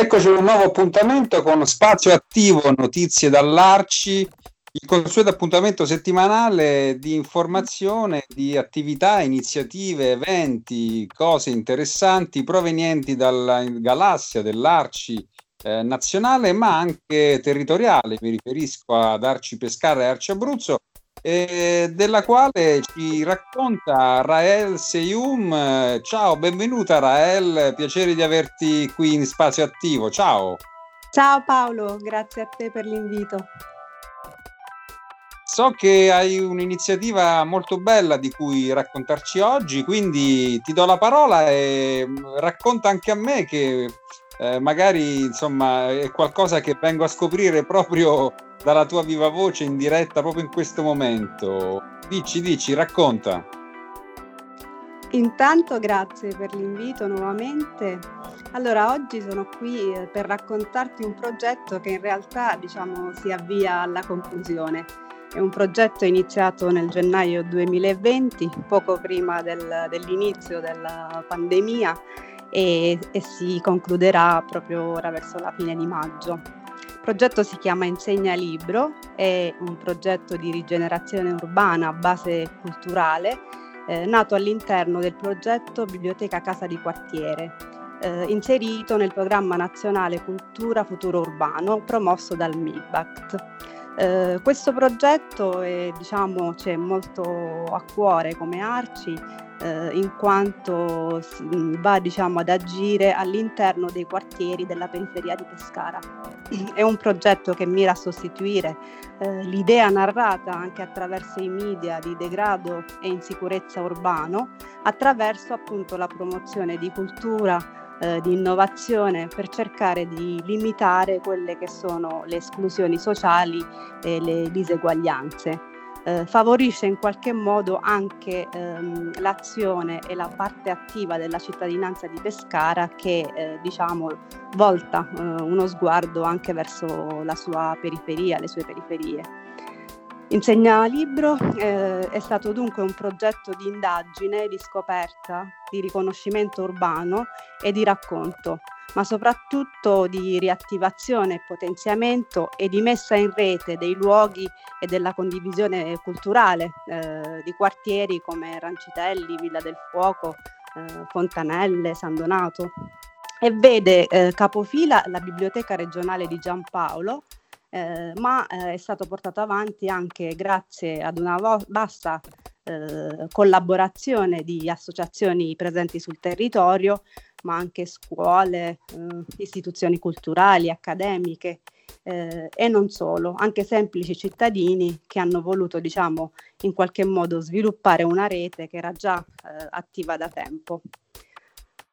Eccoci un nuovo appuntamento con Spazio Attivo, notizie dall'Arci, il consueto appuntamento settimanale di informazione, di attività, iniziative, eventi, cose interessanti provenienti dalla galassia dell'Arci eh, nazionale ma anche territoriale. Mi riferisco ad Arci Pescara e Arci Abruzzo eh, della quale ci racconta Rael Seyum. Ciao, benvenuta Rael, piacere di averti qui in spazio attivo. Ciao. Ciao Paolo, grazie a te per l'invito. So che hai un'iniziativa molto bella di cui raccontarci oggi, quindi ti do la parola e racconta anche a me che eh, magari insomma è qualcosa che vengo a scoprire proprio dalla tua viva voce in diretta proprio in questo momento. Dici, dici, racconta. Intanto grazie per l'invito nuovamente. Allora, oggi sono qui eh, per raccontarti un progetto che in realtà diciamo si avvia alla conclusione. È un progetto iniziato nel gennaio 2020, poco prima del, dell'inizio della pandemia e, e si concluderà proprio ora verso la fine di maggio. Il progetto si chiama Insegna Libro, è un progetto di rigenerazione urbana a base culturale eh, nato all'interno del progetto Biblioteca Casa di Quartiere, eh, inserito nel programma nazionale Cultura Futuro Urbano promosso dal MIBACT. Eh, questo progetto è, diciamo, c'è molto a cuore come Arci eh, in quanto va diciamo, ad agire all'interno dei quartieri della periferia di Pescara. È un progetto che mira a sostituire eh, l'idea narrata anche attraverso i media di degrado e insicurezza urbano, attraverso appunto la promozione di cultura, eh, di innovazione per cercare di limitare quelle che sono le esclusioni sociali e le diseguaglianze eh, favorisce in qualche modo anche ehm, l'azione e la parte attiva della cittadinanza di Pescara che eh, diciamo volta eh, uno sguardo anche verso la sua periferia, le sue periferie. Insegna Libro eh, è stato dunque un progetto di indagine, di scoperta, di riconoscimento urbano e di racconto ma soprattutto di riattivazione e potenziamento e di messa in rete dei luoghi e della condivisione culturale eh, di quartieri come Rancitelli, Villa del Fuoco, eh, Fontanelle, San Donato. E vede eh, capofila la Biblioteca regionale di Giampaolo, eh, ma eh, è stato portato avanti anche grazie ad una vo- vasta eh, collaborazione di associazioni presenti sul territorio, ma anche scuole, eh, istituzioni culturali, accademiche eh, e non solo, anche semplici cittadini che hanno voluto, diciamo, in qualche modo sviluppare una rete che era già eh, attiva da tempo.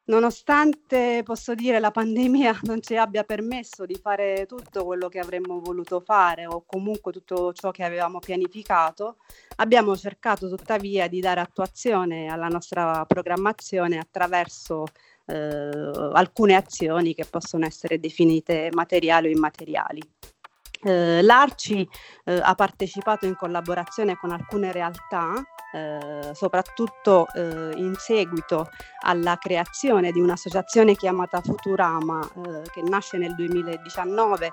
Nonostante, posso dire, la pandemia non ci abbia permesso di fare tutto quello che avremmo voluto fare o comunque tutto ciò che avevamo pianificato, abbiamo cercato tuttavia di dare attuazione alla nostra programmazione attraverso eh, alcune azioni che possono essere definite materiali o immateriali. Eh, L'Arci eh, ha partecipato in collaborazione con alcune realtà, eh, soprattutto eh, in seguito alla creazione di un'associazione chiamata Futurama eh, che nasce nel 2019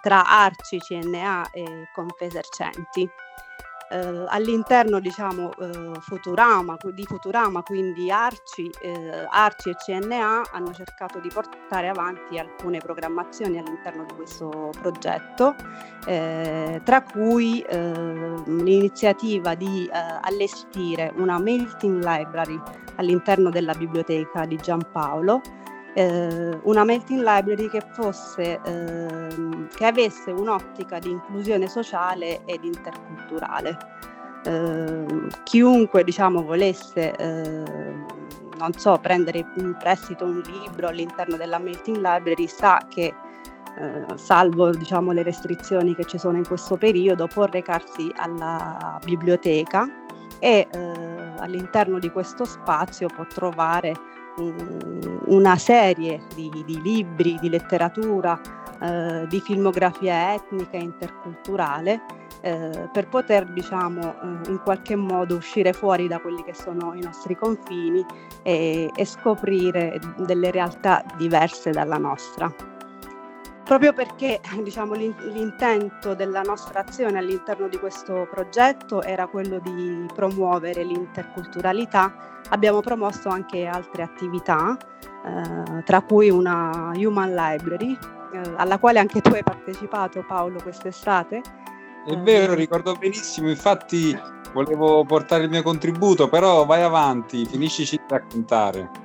tra Arci, CNA e Confesercenti eh, all'interno diciamo, eh, Futurama, di Futurama, quindi Arci, eh, Arci e CNA hanno cercato di portare avanti alcune programmazioni all'interno di questo progetto, eh, tra cui eh, l'iniziativa di eh, allestire una melting library all'interno della biblioteca di Giampaolo eh, una melting library che fosse eh, che avesse un'ottica di inclusione sociale ed interculturale. Eh, chiunque diciamo volesse eh, non so, prendere in prestito un libro all'interno della melting library sa che eh, salvo diciamo, le restrizioni che ci sono in questo periodo, può recarsi alla biblioteca e eh, all'interno di questo spazio può trovare una serie di, di, libri, di letteratura, eh, di filmografia etnica e interculturale eh, per poter diciamo eh, in qualche modo uscire fuori da quelli che sono i nostri confini e, e scoprire delle realtà diverse dalla nostra proprio perché diciamo, l'intento della nostra azione all'interno di questo progetto era quello di promuovere l'interculturalità, abbiamo promosso anche altre attività, eh, tra cui una Human Library, eh, alla quale anche tu hai partecipato Paolo quest'estate. È vero, ricordo benissimo, infatti volevo portare il mio contributo, però vai avanti, finiscici di raccontare.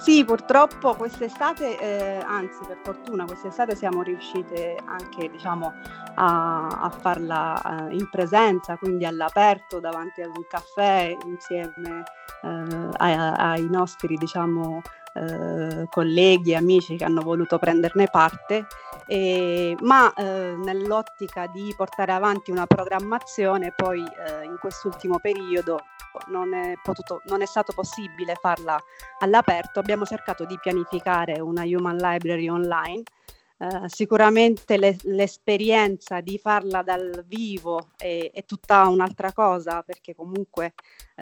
Sì, purtroppo quest'estate, eh, anzi per fortuna quest'estate siamo riuscite anche diciamo, a, a farla eh, in presenza, quindi all'aperto davanti ad un caffè insieme eh, ai, ai, nostri diciamo, eh, colleghi amici che hanno voluto prenderne parte. Eh, ma eh, nell'ottica di portare avanti una programmazione poi eh, in quest'ultimo periodo non è, potuto, non è stato possibile farla all'aperto, abbiamo cercato di pianificare una Human Library online. Uh, sicuramente le, l'esperienza di farla dal vivo è, è, tutta un'altra cosa perché comunque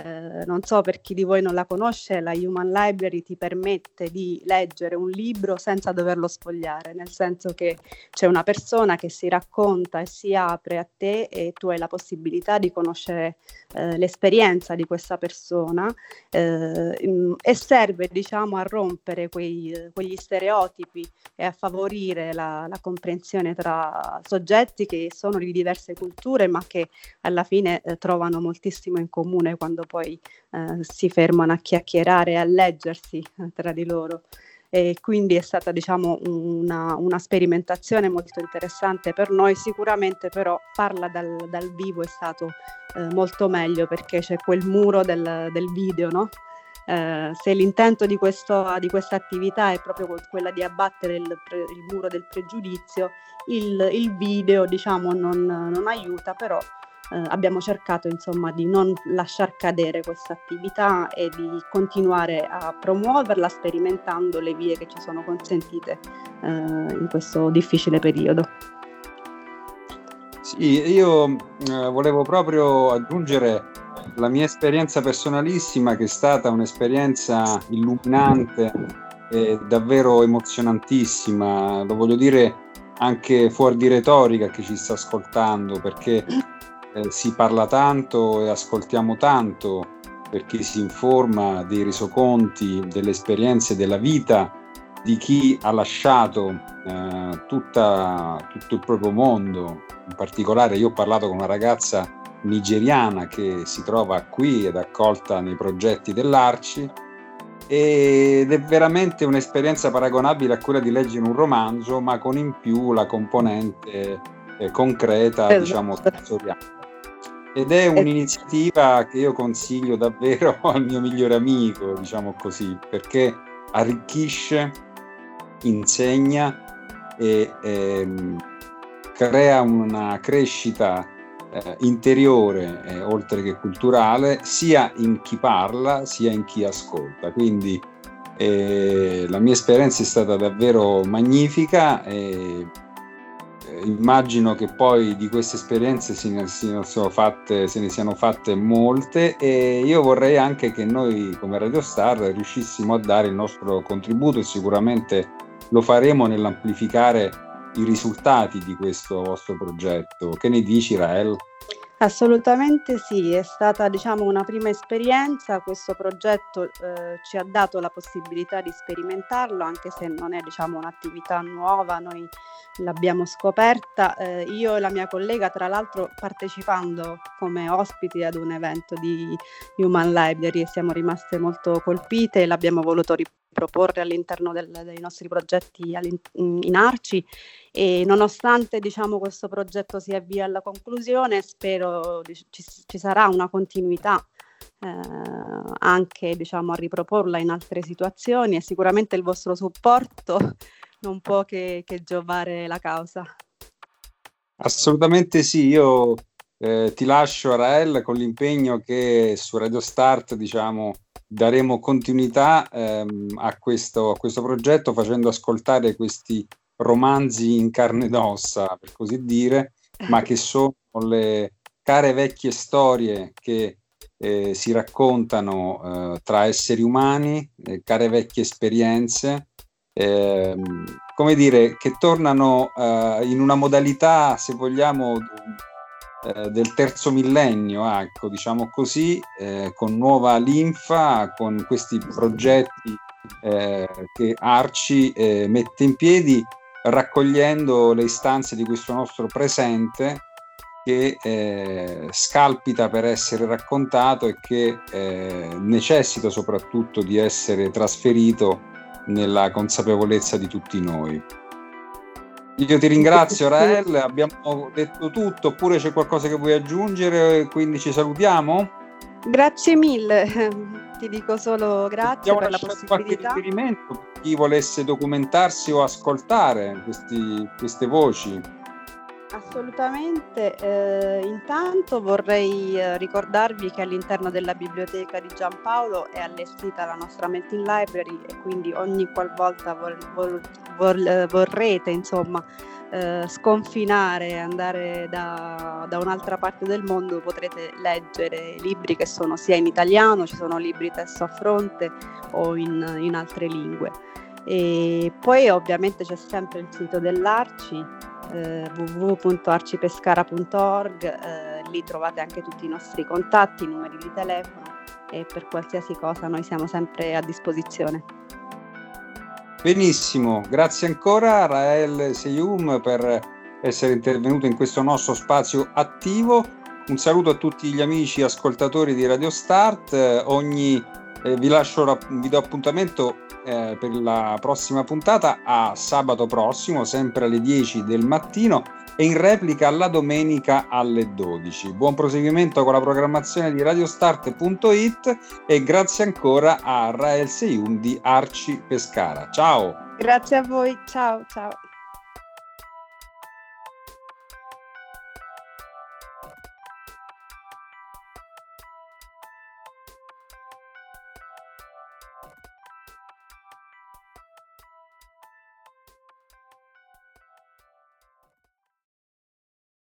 eh, non so per chi di voi non la conosce, la Human Library ti permette di leggere un libro senza doverlo sfogliare, nel senso che c'è una persona che si racconta e si apre a te e tu hai la possibilità di conoscere eh, l'esperienza di questa persona eh, e serve diciamo a rompere quei, quegli stereotipi e a favorire la, la comprensione tra soggetti che sono di diverse culture ma che alla fine eh, trovano moltissimo in comune quando poi eh, si fermano a chiacchierare e a leggersi eh, tra di loro. E quindi è stata diciamo, una, una, sperimentazione molto interessante per noi, sicuramente però farla dal, dal vivo è stato eh, molto meglio perché c'è quel muro del, del video, no? Eh, se l'intento di, questo, di, questa attività è proprio quella di abbattere il, il muro del pregiudizio, il, il video diciamo, non, non, aiuta, però eh, abbiamo cercato insomma di non lasciar cadere questa attività e di continuare a promuoverla sperimentando le vie che ci sono consentite eh, in questo difficile periodo. Sì, io eh, volevo proprio aggiungere la mia esperienza personalissima che è stata un'esperienza illuminante e davvero emozionantissima, lo voglio dire anche fuori di retorica che ci sta ascoltando perché eh, si parla tanto e ascoltiamo tanto perché si informa dei resoconti, delle esperienze della vita di chi ha lasciato eh, tutta, tutto il proprio mondo. In particolare io ho parlato con una ragazza nigeriana che si trova qui ed accolta nei progetti dell'Arci ed è veramente un'esperienza paragonabile a quella di leggere un romanzo ma con in più la componente eh, concreta, esatto. diciamo, sensoriale ed è un'iniziativa che io consiglio davvero al mio migliore amico, diciamo così, perché arricchisce, insegna e ehm, crea una crescita eh, interiore, eh, oltre che culturale, sia in chi parla sia in chi ascolta. Quindi eh, la mia esperienza è stata davvero magnifica. E, immagino che poi di queste esperienze se ne, fatte, se ne siano fatte molte e io vorrei anche che noi come Radio Star riuscissimo a dare il nostro contributo e sicuramente lo faremo nell'amplificare i risultati di questo vostro progetto. Che ne dici Rael? Assolutamente sì, è stata diciamo, una prima esperienza, questo progetto eh, ci ha dato la possibilità di sperimentarlo anche se non è diciamo, un'attività nuova, noi l'abbiamo scoperta, eh, io e la mia collega tra l'altro partecipando come ospiti ad un evento di Human Library siamo rimaste molto colpite e l'abbiamo voluto ripetere proporre all'interno del, dei nostri progetti in Arci. E nonostante diciamo, questo progetto si avvia alla conclusione, spero ci, ci sarà una continuità eh, anche diciamo, a riproporla in altre situazioni. E sicuramente il vostro supporto non può che, che giovare la causa. Assolutamente sì, io eh, ti lascio Rael con l'impegno che su Radio Start diciamo, daremo continuità ehm, a, questo, a questo progetto facendo ascoltare questi romanzi in carne ed ossa, per così dire, ma che sono le care vecchie storie che eh, si raccontano eh, tra esseri umani, eh, care vecchie esperienze, ehm, come dire, che tornano eh, in una modalità, se vogliamo, eh, del terzo millennio, ecco, diciamo così, eh, con nuova linfa, con questi progetti che Arci mette in piedi, raccogliendo le istanze di questo nostro presente che eh, scalpita per essere raccontato e che eh, necessita soprattutto di essere trasferito nella consapevolezza di tutti noi. Io ti ringrazio Rael, abbiamo detto tutto, oppure c'è qualcosa che vuoi aggiungere, quindi ci salutiamo? Grazie mille, ti dico solo grazie Abbiamo per la possibilità. qualche riferimento per chi volesse documentarsi o ascoltare questi, queste voci. Assolutamente, eh, intanto vorrei eh, ricordarvi che all'interno della biblioteca di Giampaolo è allestita la nostra Melting Library e quindi ogni qualvolta vol- vol- vol- vorrete insomma eh, sconfinare andare da, da, un'altra parte del mondo potrete leggere libri che sono sia in italiano, ci sono libri testo a fronte o in, in altre lingue. E poi ovviamente c'è sempre il sito dell'Arci eh, www.arcipescara.org, eh, lì trovate anche tutti i nostri contatti, i numeri di telefono e per qualsiasi cosa noi siamo sempre a disposizione. Benissimo, grazie ancora Rael Seyum per essere intervenuto in questo nostro spazio attivo. Un saluto a tutti gli amici ascoltatori di Radio Start. ogni, eh, vi, lascio, vi do appuntamento eh, per la prossima puntata a sabato prossimo, sempre alle 10 del mattino e in replica la domenica alle 12. Buon proseguimento con la programmazione di radiostart.it e grazie ancora a Rael Seyum di Arci Pescara. Ciao! Grazie a voi, ciao ciao!